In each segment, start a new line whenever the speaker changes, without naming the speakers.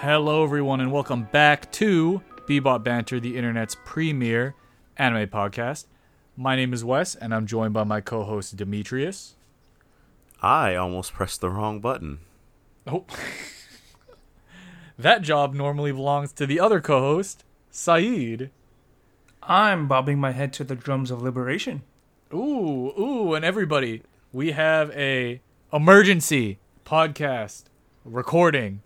Hello, everyone, and welcome back to Bebop Banter, the internet's premier anime podcast. My name is Wes, and I'm joined by my co-host Demetrius.
I almost pressed the wrong button.
Oh, that job normally belongs to the other co-host, Saeed.
I'm bobbing my head to the drums of liberation.
Ooh, ooh, and everybody, we have a emergency podcast recording,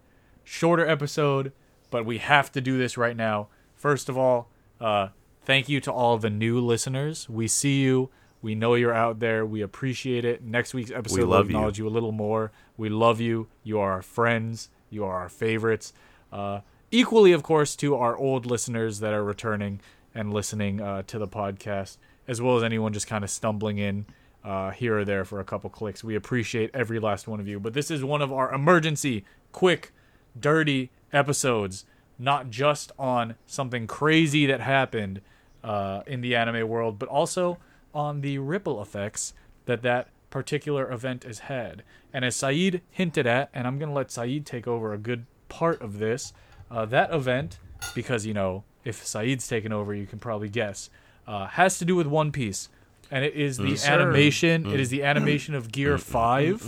shorter episode, but we have to do this right now. First of all, uh, thank you to all the new listeners. We see you. We know you're out there. We appreciate it. Next week's episode we will
love you.
acknowledge you. a little more. We love you. You are our friends. You are our favorites. Uh, equally, of course, to our old listeners that are returning and listening uh, to the podcast, as well as anyone just kind of stumbling in uh, here or there for a couple clicks. We appreciate every last one of you. But this is one of our emergency, quick, dirty episodes, not just on something crazy that happened uh, in the anime world, but also on the ripple effects that that particular event has had. And as Saeed hinted at, and I'm going to let Saeed take over a good part of this, uh, that event, because, you know, if Saeed's taken over, you can probably guess, uh, has to do with One Piece. And it is the
sir.
animation. It is the animation of Gear 5,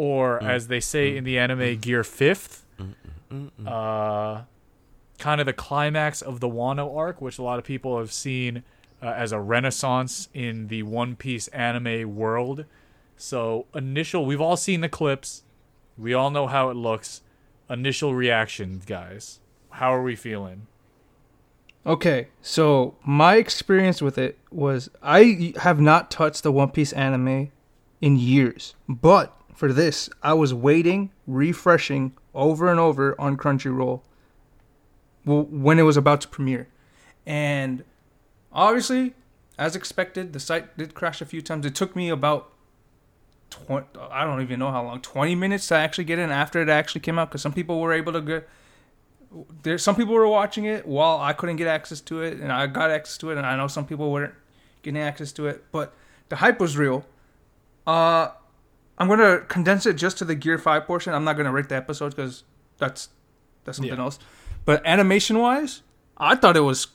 or mm. as they say mm. in the anime, mm. Gear 5th uh, kind of the climax of the Wano arc, which a lot of people have seen uh, as a renaissance in the One Piece anime world. So, initial, we've all seen the clips, we all know how it looks. Initial reaction, guys. How are we feeling?
Okay, so my experience with it was I have not touched the One Piece anime in years, but for this, I was waiting, refreshing over and over on Crunchyroll when it was about to premiere. And obviously, as expected, the site did crash a few times. It took me about 20, I don't even know how long, 20 minutes to actually get in after it actually came out because some people were able to get there some people were watching it while I couldn't get access to it, and I got access to it, and I know some people weren't getting access to it, but the hype was real. Uh, I'm gonna condense it just to the Gear Five portion. I'm not gonna rate the episode because that's that's something
Yeah.
else. But animation wise, I thought it was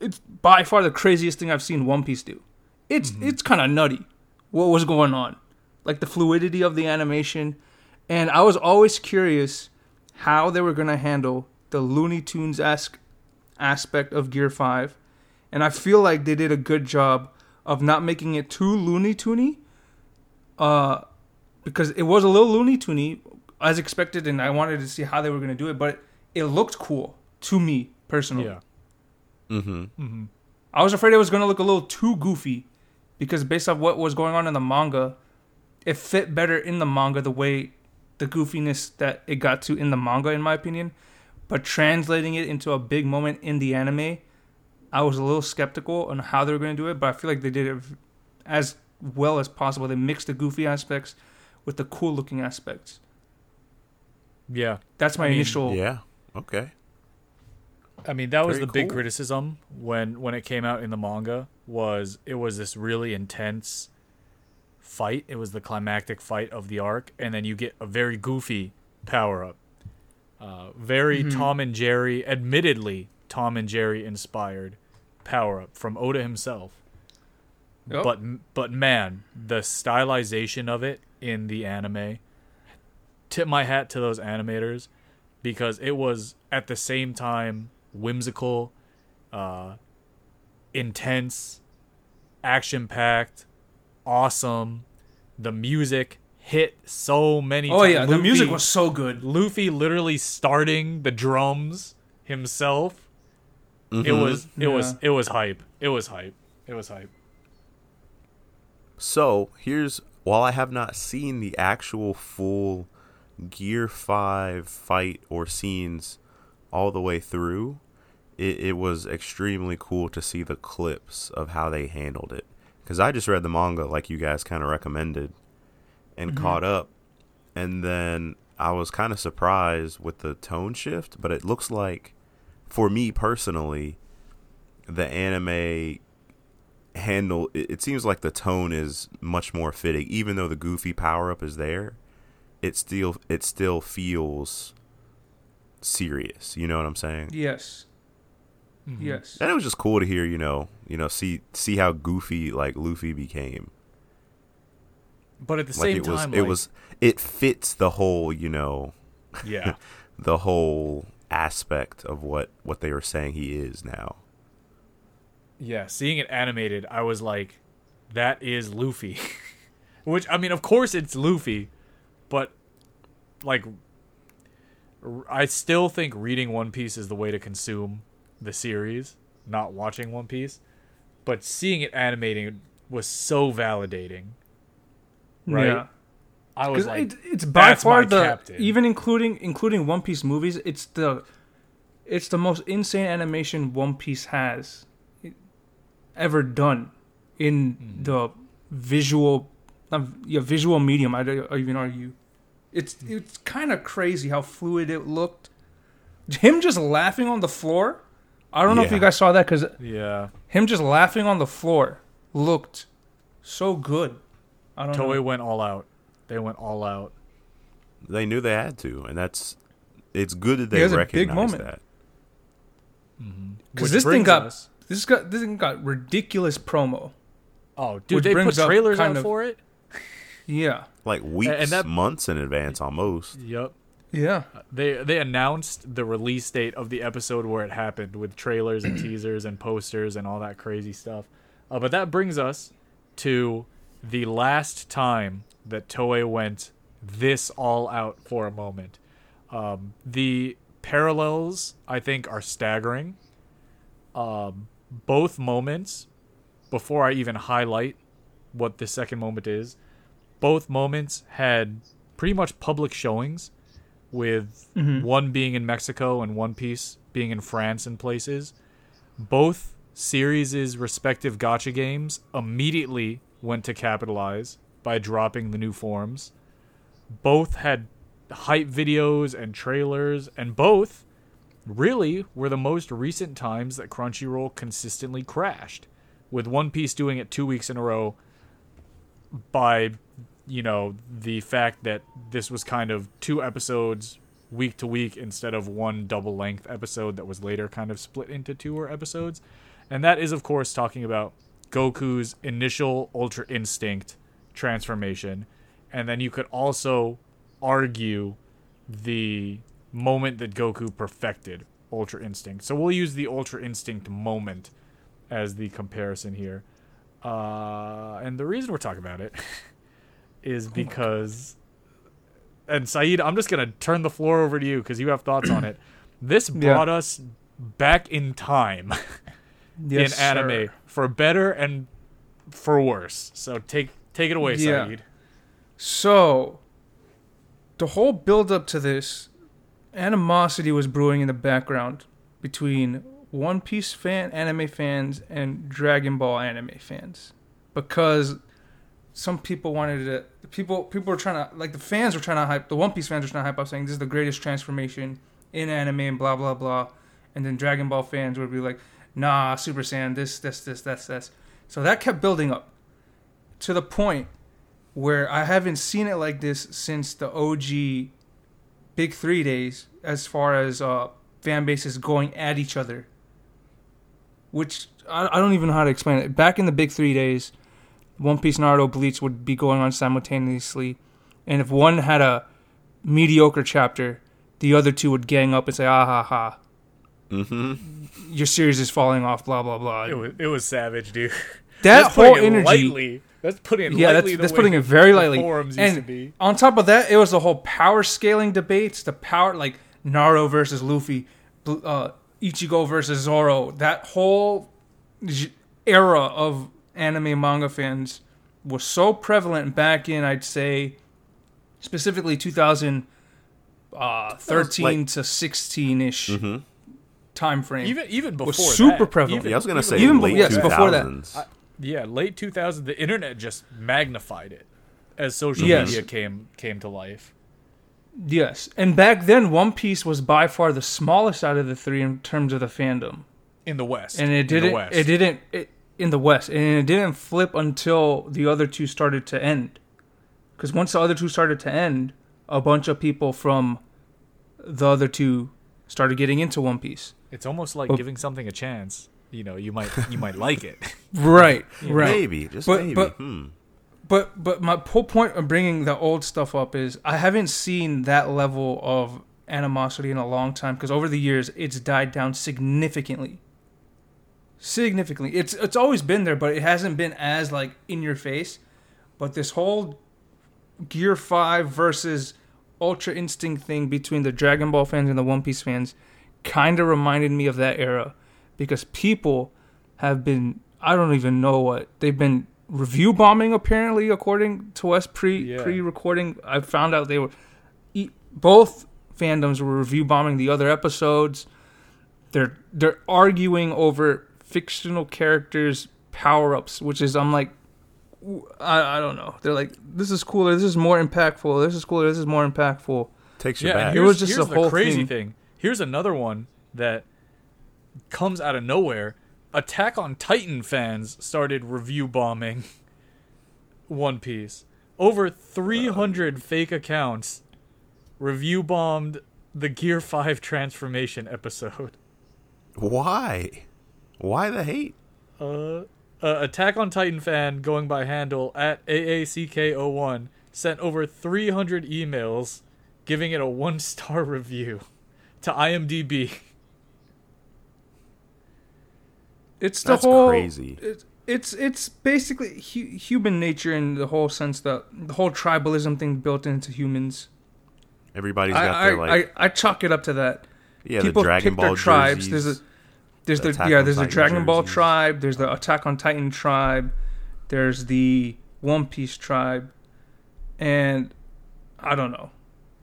it's by far the craziest thing I've seen One Piece do. It's it's kind of nutty what was going on, like the fluidity of the animation, and I was always curious how they were gonna handle the Looney Tunes esque aspect of Gear Five, and I feel like they did a good job of not making it too Looney Toony, uh, because it was a little Looney Toony as expected, and I wanted to see how they were gonna do it, but it looked cool to me personally.
Yeah.
Mm-hmm.
I was afraid it was going to look a little too goofy because based off what was going on in the manga, it fit better in the manga the way the goofiness that it got to in the manga, in my opinion. But translating it into a big moment in the anime, I was a little skeptical on how they were going to do it, but I feel like they did it as well as possible. They mixed the goofy aspects with the cool looking aspects.
Yeah.
That's my
I mean,
initial.
Yeah. Okay.
I mean, that was
Very
the big criticism when when it came out in the manga was it was this really intense fight. It was the climactic fight of the arc, and then you get a very goofy power up. Uh, very Tom and Jerry, admittedly Tom and Jerry inspired power up from Oda himself.
Yep.
But but man, the stylization of it in the anime. Tip my hat to those animators because it was at the same time whimsical, uh, intense, action packed, awesome. The music hit so many.
oh
ti-
yeah, the music was so good.
Luffy literally starting the drums himself. It
Mhm.
was it was it was hype. It was hype. It was hype.
So here's while I have not seen the actual full Gear Five fight or scenes all the way through, it, it was extremely cool to see the clips of how they handled it. Because I just read the manga like you guys kind of recommended, and mm-hmm. caught up, and then I was kind of surprised with the tone shift. But it looks like, for me personally, the anime handle it, it seems like the tone is much more fitting even though the goofy power up is there it still it still feels serious. You know what I'm saying?
Yes.
Mhm.
Yes.
And it was just cool to hear, you know, you know, see see how goofy like Luffy became.
But at the
Like
same
it was
time,
it
like,
was it fits the whole, you know,
yeah.
the whole aspect of what what they were saying he is now.
Yeah, seeing it animated, I was like, that is Luffy. Which, I mean, of course it's Luffy, but, like, I still think reading One Piece is the way to consume the series, not watching One Piece. But seeing it animated was so validating. Right?
Yeah.
I was like,
it, it's by
"That's
far
my
the
captain."
even including including One Piece movies. It's the it's the most insane animation One Piece has ever done in
Hmm.
the visual, uh, yeah, visual medium. I'd uh, even argue. It's it's kind of crazy how fluid it looked. Him just laughing on the floor. I don't know if you guys saw that because
yeah.
him just laughing on the floor looked so good. I don't
Toei
know.
went all out. They went all out.
They knew they had to, and that's it's good that they
was
recognize that.
Because
Which
this thing got
us-
this got this thing got ridiculous promo.
Oh, dude,
which
they put trailers
kind
out
of-
for it?
Yeah,
Like weeks,
that-
months in advance almost.
Yep.
yeah.
They they announced the release date of the episode where it happened with trailers and teasers and posters and all that crazy stuff. Uh, but that brings us to the last time that Toei went this all out for a moment. Um, the parallels I think are staggering. Um, both moments, before I even highlight what the second moment is, both moments had pretty much public showings with mm-hmm. one being in Mexico and One Piece being in France and places. Both series' respective gacha games immediately went to capitalize by dropping the new forms. Both had hype videos and trailers, and both really were the most recent times that Crunchyroll consistently crashed, with One Piece doing it two weeks in a row by you know the fact that this was kind of two episodes week to week instead of one double length episode that was later kind of split into two or episodes. And that is of course talking about Goku's initial ultra instinct transformation. And then you could also argue the moment that Goku perfected ultra instinct so we'll use the ultra instinct moment as the comparison here uh, and the reason we're talking about it is because, and Saeed, I'm just gonna turn the floor over to you because you have thoughts on it. This
Yeah.
brought us back in time
Yes,
in anime
sir.
for better and for worse. So take take it away,
Yeah.
Saeed.
So, the whole build up to this, animosity was brewing in the background between One Piece fan, anime fans, and Dragon Ball anime fans, because some people wanted to. People people were trying to like the fans were trying to hype. The One Piece fans were trying to hype up, saying this is the greatest transformation in anime and blah blah blah, and then Dragon Ball fans would be like, Nah, Super Saiyan, this this this that's this. So that kept building up to the point where I haven't seen it like this since the OG Big Three days, as far as uh, fan bases going at each other. Which I, I don't even know how to explain it. Back in the Big Three days, One Piece, Naruto, Bleach would be going on simultaneously, and if one had a mediocre chapter, the other two would gang up and say, "Ah ha ha,
Mm-hmm.
your series is falling off." Blah blah blah.
It was it was savage, dude.
that
That's
whole energy.
lightly. That's putting it
Yeah,
lightly.
that's
the
that's
way
putting it very
the
lightly.
Forums used
and
to be.
on top of that, it was the whole power scaling debates, the power like Naruto versus Luffy, uh, Ichigo versus Zoro. That whole era of anime manga fans was so prevalent back in, I'd say, specifically 2013
like-
to 16 ish
Mm-hmm.
time frame.
Even even before
was super
that,
prevalent.
even-
Yeah, I was gonna say
even
late
be- yes, before that.
2000s.
Yeah, late 2000, the internet just magnified it as social
Yes.
media came came to life.
yes, and back then, One Piece was by far the smallest out of the three in terms of the fandom.
in the West.
and it didn't it didn't it, in the west and it didn't flip until the other two started to end because once the other two started to end a bunch of people from the other two started getting into One Piece.
It's almost like
Oh.
giving something a chance. You know, you might you might like it.
Right, right.
Maybe, just
But-
maybe.
but-
hmm.
But but my whole point of bringing the old stuff up is I haven't seen that level of animosity in a long time because over the years it's died down significantly. Significantly, it's it's always been there, but it hasn't been as like in your face. But this whole Gear Five versus Ultra Instinct thing between the Dragon Ball fans and the One Piece fans kind of reminded me of that era because people have been I don't even know what they've been review bombing apparently according to us pre
Yeah.
pre recording. I found out they were e- both fandoms were review bombing the other episodes. They're they're arguing over fictional characters power ups, which is I'm like I, I don't know. They're like this is cooler, this is more impactful, this is cooler, this is more impactful.
Takes you
yeah,
back.
It was just
here's
the
the
whole
crazy
thing.
thing. Here's another one that comes out of nowhere. Attack on Titan fans started review bombing One Piece. Over 300 fake accounts review bombed the Gear 5 transformation episode.
Why? Why the hate?
Uh, uh, Attack on Titan fan going by handle at AACK01 sent over 300 emails giving it a one star review to IMDb.
It's the
That's
whole
crazy.
It, it's it's basically hu- human nature in the whole sense that the whole tribalism thing built into humans.
Everybody's got
I,
their like
I, I chalk it up to that.
yeah,
People
the Dragon
pick
Ball
their tribes.
jerseys.
There's a there's the
Attack
yeah
on
there's the
Titan
Dragon Ball tribe. There's the Attack on Titan tribe. There's the One Piece tribe, and I don't know.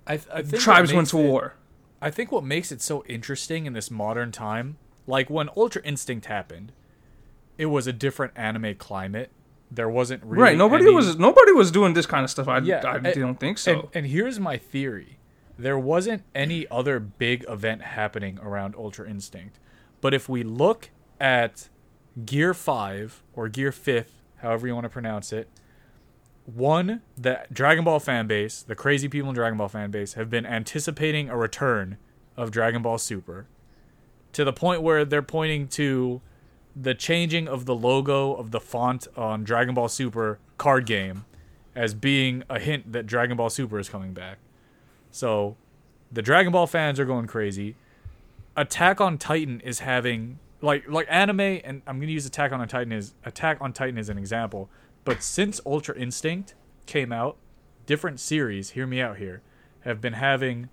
I, I think
Tribes went to
it-
war.
I think what makes it so interesting in this modern time, like when Ultra Instinct happened, it was a different anime climate. There wasn't really
right. Nobody
any-
was nobody was doing this kind of stuff. I
Yeah,
I
and-
don't think so.
And, and here's my theory: there wasn't any other big event happening around Ultra Instinct. But if we look at Gear Five or Gear Fifth, however you want to pronounce it, one the Dragon Ball fan base, the crazy people in Dragon Ball fan base, have been anticipating a return of Dragon Ball Super, to the point where they're pointing to the changing of the logo of the font on Dragon Ball Super card game as being a hint that Dragon Ball Super is coming back. So the Dragon Ball fans are going crazy. Attack on Titan is having like like anime and I'm going to use Attack on Titan as Attack on Titan as an example, but since Ultra Instinct came out, different series, hear me out here, have been having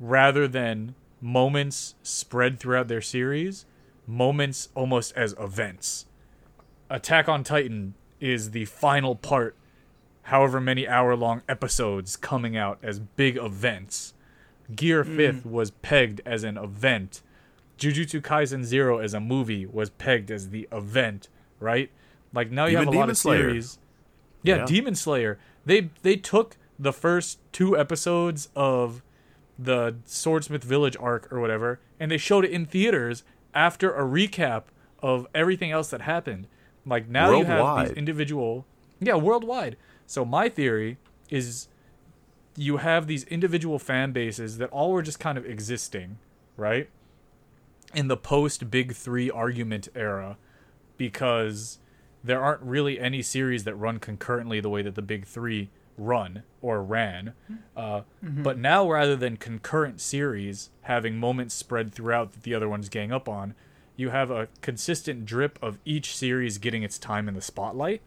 rather than moments spread throughout their series, moments almost as events. Attack on Titan is the final part, however many hour long episodes coming out as big events. Gear hmm. 5th was pegged as an event. Jujutsu Kaisen Zero as a movie was pegged as the event, right? Like now you
Even
have a lot of
Slayer.
series. Yeah,
Yeah.
Demon Slayer. They they took the first two episodes of the Swordsmith Village arc or whatever, and they showed it in theaters after a recap of everything else that happened. Like now you have these individual, yeah, worldwide. So my theory is, you have these individual fan bases that all were just kind of existing, right? In the post Big Three argument era, because there aren't really any series that run concurrently the way that the Big Three run or ran. Uh, But now, rather than concurrent series having moments spread throughout that the other ones gang up on, you have a consistent drip of each series getting its time in the spotlight.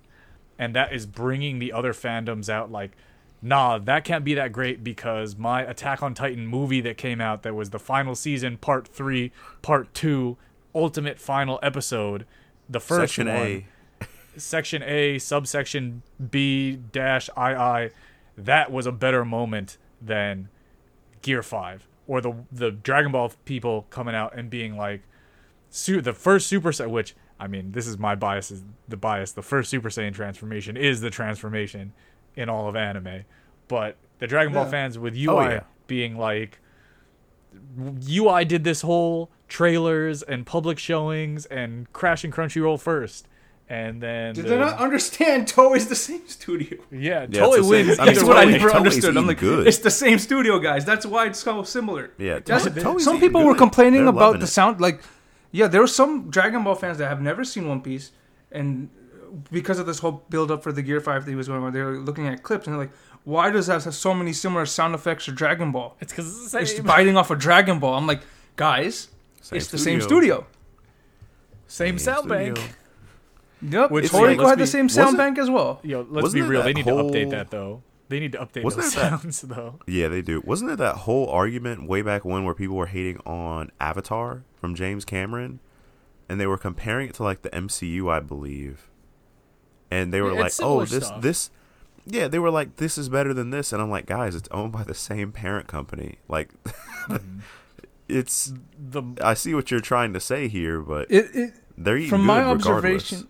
And that is bringing the other fandoms out like, nah, that can't be that great because my Attack on Titan movie that came out that was the final season, part three, part two, ultimate final episode, the first
Section
one
A.
section A, subsection B dash II, that was a better moment than Gear Five or the the Dragon Ball people coming out and being like, su- the first Super Saiyan, which I mean, this is my bias, is the bias. The first Super Saiyan transformation is the transformation in all of anime, but the Dragon Ball fans with UI
Oh, yeah.
being like, UI did this whole trailers and public showings and crashing Crunchyroll first and then
Did
the-
they not understand Toei's the same studio?
yeah,
Yeah, it's
Toei
the same-
wins.
I mean,
That's what I never
Toei's
understood. I'm
even
like,
good.
it's the same studio, guys. That's why it's so similar.
Yeah, Toei- Toei's
some
even
people were complaining
They're
about
loving
the
it.
sound. Like, yeah, there were some Dragon Ball fans that have never seen One Piece, and because of this whole build up for the Gear Five thing was going on, they were looking at clips and they're like, "Why does that have so many similar sound effects to Dragon Ball?
It's because it's
It's biting off of Dragon Ball." I'm like, guys,
Same
it's the same studio.
Same sound bank.
Studio.
Yep,
Which-
Toriko
yeah, let's
had the same sound bank as well.
Yo, let's be real. They need
whole-
to update that though. They need to update
Wasn't
those
there that-
sounds though.
Yeah, they do. Wasn't there that whole argument way back when where people were hating on Avatar from James Cameron, and they were comparing it to like the MCU, I believe, and they were
Yeah,
like, "Oh, this
stuff.
this." Yeah, they were like, "This is better than this," and I'm like, "Guys, it's owned by the same parent company. Like, it's.
The
I see what you're trying to say here, but
It, it
they're eating
from
good
my
regardless.
observation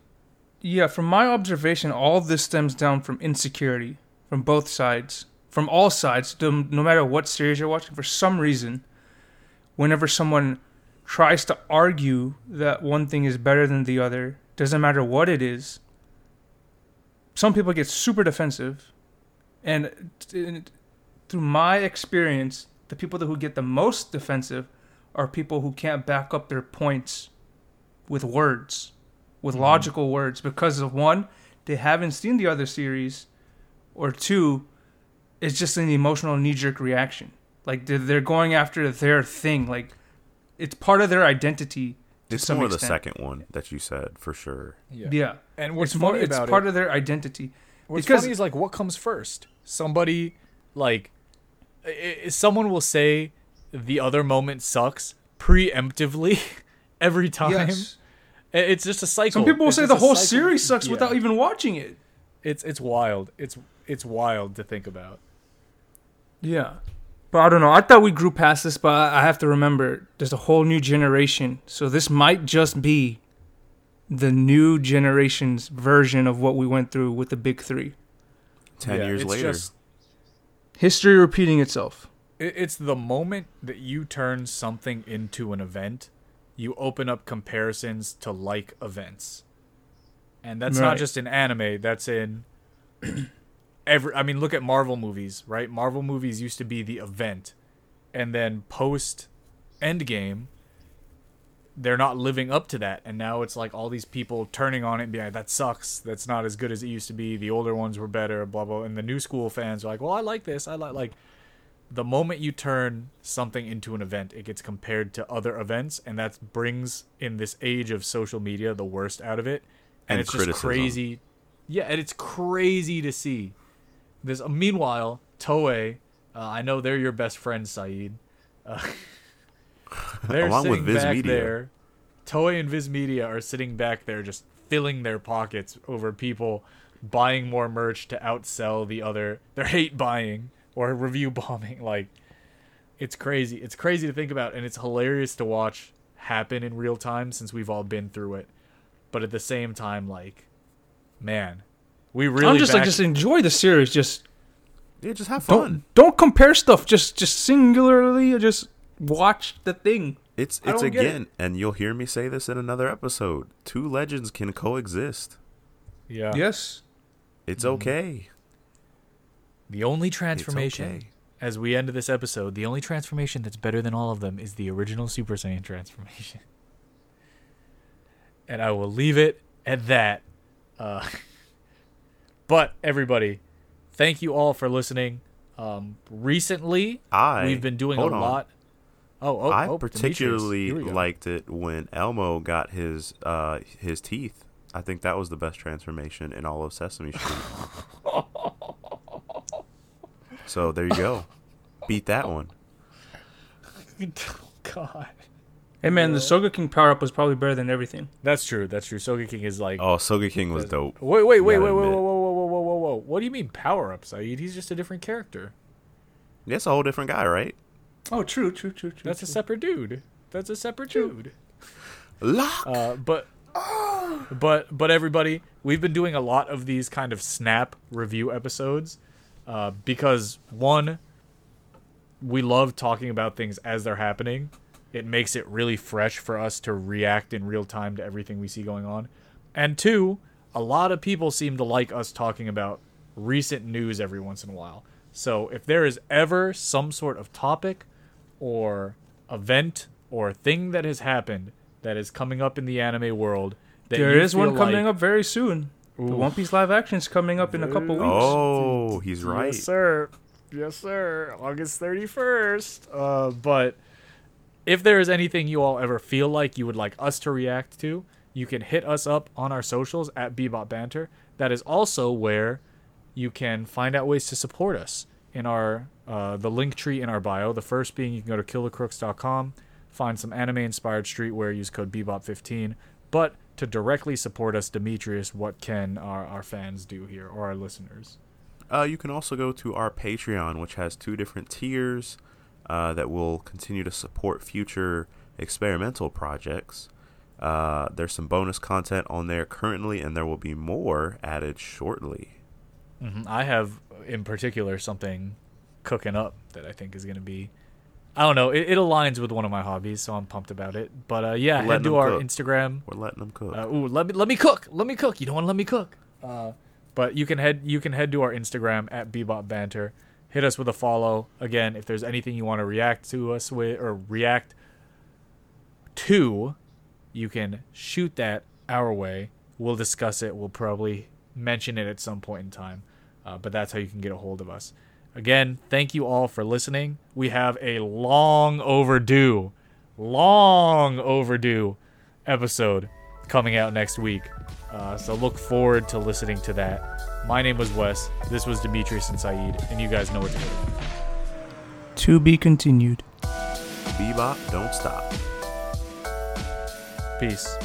yeah from my observation all this stems down from insecurity from both sides from all sides no matter what series you're watching. For some reason whenever someone tries to argue that one thing is better than the other doesn't matter what it is some people get super defensive. And through my experience the people who get the most defensive are people who can't back up their points with words, with mm-hmm. logical words, because of one, they haven't seen the other series, or two, it's just an emotional knee jerk reaction. Like they're, they're going after their thing. Like it's part of their identity. To
It's
some
more the second one that you said for sure.
yeah.
Yeah,
And what's
it's more.
funny
It's
about
part
it,
of their identity.
what's
because-
funny is like what comes first. Somebody like i- i- someone will say the other moment sucks preemptively every time.
Yes.
I- It's just a cycle.
Some people will
It's
say the whole
cycle.
series sucks
Yeah.
without even watching it.
It's it's wild. It's it's wild to think about.
Yeah. But I don't know. I thought we grew past this, but I I have to remember there's a whole new generation. So this might just be the new generation's version of what we went through with the big three.
Ten
Yeah,
years
it's
later,
just-
History repeating itself.
it's the moment that you turn something into an event, you open up comparisons to like events. And that's not just in anime, that's in every I mean look at Marvel movies, right? Marvel movies used to be the event. And then post Endgame they're not living up to that and now it's like all these people turning on it and being like that sucks that's not as good as it used to be the older ones were better blah blah and the new school fans are like well i like this i like like the moment you turn something into an event, it gets compared to other events, and that brings in this age of social media the worst out of it. And,
And
it's just crazy. Yeah, and it's crazy to see. This. Meanwhile, Toei, uh, I know they're your best friend, Saeed. Uh, they're
Along with
sitting
Viz
back
Media.
there. Toei and Viz Media are sitting back there, just filling their pockets over people buying more merch to outsell the other. They're hate buying or review bombing. Like, it's crazy. It's crazy to think about, and it's hilarious to watch happen in real time since we've all been through it. But at the same time, like, man, we really.
I'm just like just enjoy the series. Just
yeah, just have
don't
fun.
don't compare stuff. Just just singularly just watch the thing.
It's it's
don't it.
again, and you'll hear me say this in another episode. Two legends can coexist.
yeah.
Yes.
It's
Mm-hmm.
okay.
The only transformation,
okay.
as we end this episode, the only transformation that's better than all of them is the original Super Saiyan transformation. and I will leave it at that. Uh, but everybody, thank you all for listening. Um, recently,
I
we've been doing a
on.
lot. Oh, oh,
I
oh,
particularly
Here we go.
liked it when Elmo got his uh his teeth. I think that was the best transformation in all of Sesame Street. so there you go. Beat that one.
oh, God.
Hey man, the Sogeking power up was probably better than everything.
That's true. That's true. Sogeking is like.
Oh, Sogeking was dope.
Wait, wait, wait,
gotta
wait, wait, whoa,
admit.
whoa, whoa, whoa, whoa, whoa, whoa! What do you mean power up, Saeed? He's just a different character.
That's a whole different guy, right?
Oh, true, true, true, true.
That's a separate dude. That's a separate dude.
Lock.
Uh, but, but, but everybody, we've been doing a lot of these kind of snap review episodes, uh, because one, we love talking about things as they're happening. It makes it really fresh for us to react in real time to everything we see going on. And two, a lot of people seem to like us talking about recent news every once in a while. So if there is ever some sort of topic or event or thing that has happened that is coming up in the anime world, that
There is one
feel
coming
like-
up very soon. The
Ooh.
One Piece live action is coming up in a couple weeks.
Oh, he's right.
Yes, sir. Yes, sir. August 31st. Uh, but if there is anything you all ever feel like you would like us to react to, you can hit us up on our socials at Bebop Banter. That is also where you can find out ways to support us in our uh, the link tree in our bio. The first being you can go to killercrooks.com, find some anime inspired streetwear, use code Bebop15. But to directly support us, Demetrius, what can our, our fans do here or our listeners?
Uh, you can also go to our Patreon, which has two different tiers uh, that will continue to support future experimental projects. Uh, there's some bonus content on there currently, and there will be more added shortly.
Mm-hmm. I have, in particular, something cooking up that I think is going to be. I don't know. It, it aligns with one of my hobbies, so I'm pumped about it. But uh, yeah, head to our
cook.
Instagram.
We're letting them cook.
Uh, ooh, let me let me cook. Let me cook. You don't want to let me cook. Uh, but you can head you can head to our Instagram at Bebop Banter. Hit us with a follow. Again, if there's anything you want to react to us with or react to, you can shoot that our way. We'll discuss it. We'll probably mention it at some point in time. Uh, but that's how you can get a hold of us. Again, thank you all for listening. We have a long overdue, long overdue episode coming out next week. Uh, so look forward to listening to that. My name was Wes. This was Demetrius and Saeed, and you guys know what to do.
To be continued.
Bebop, don't stop.
Peace.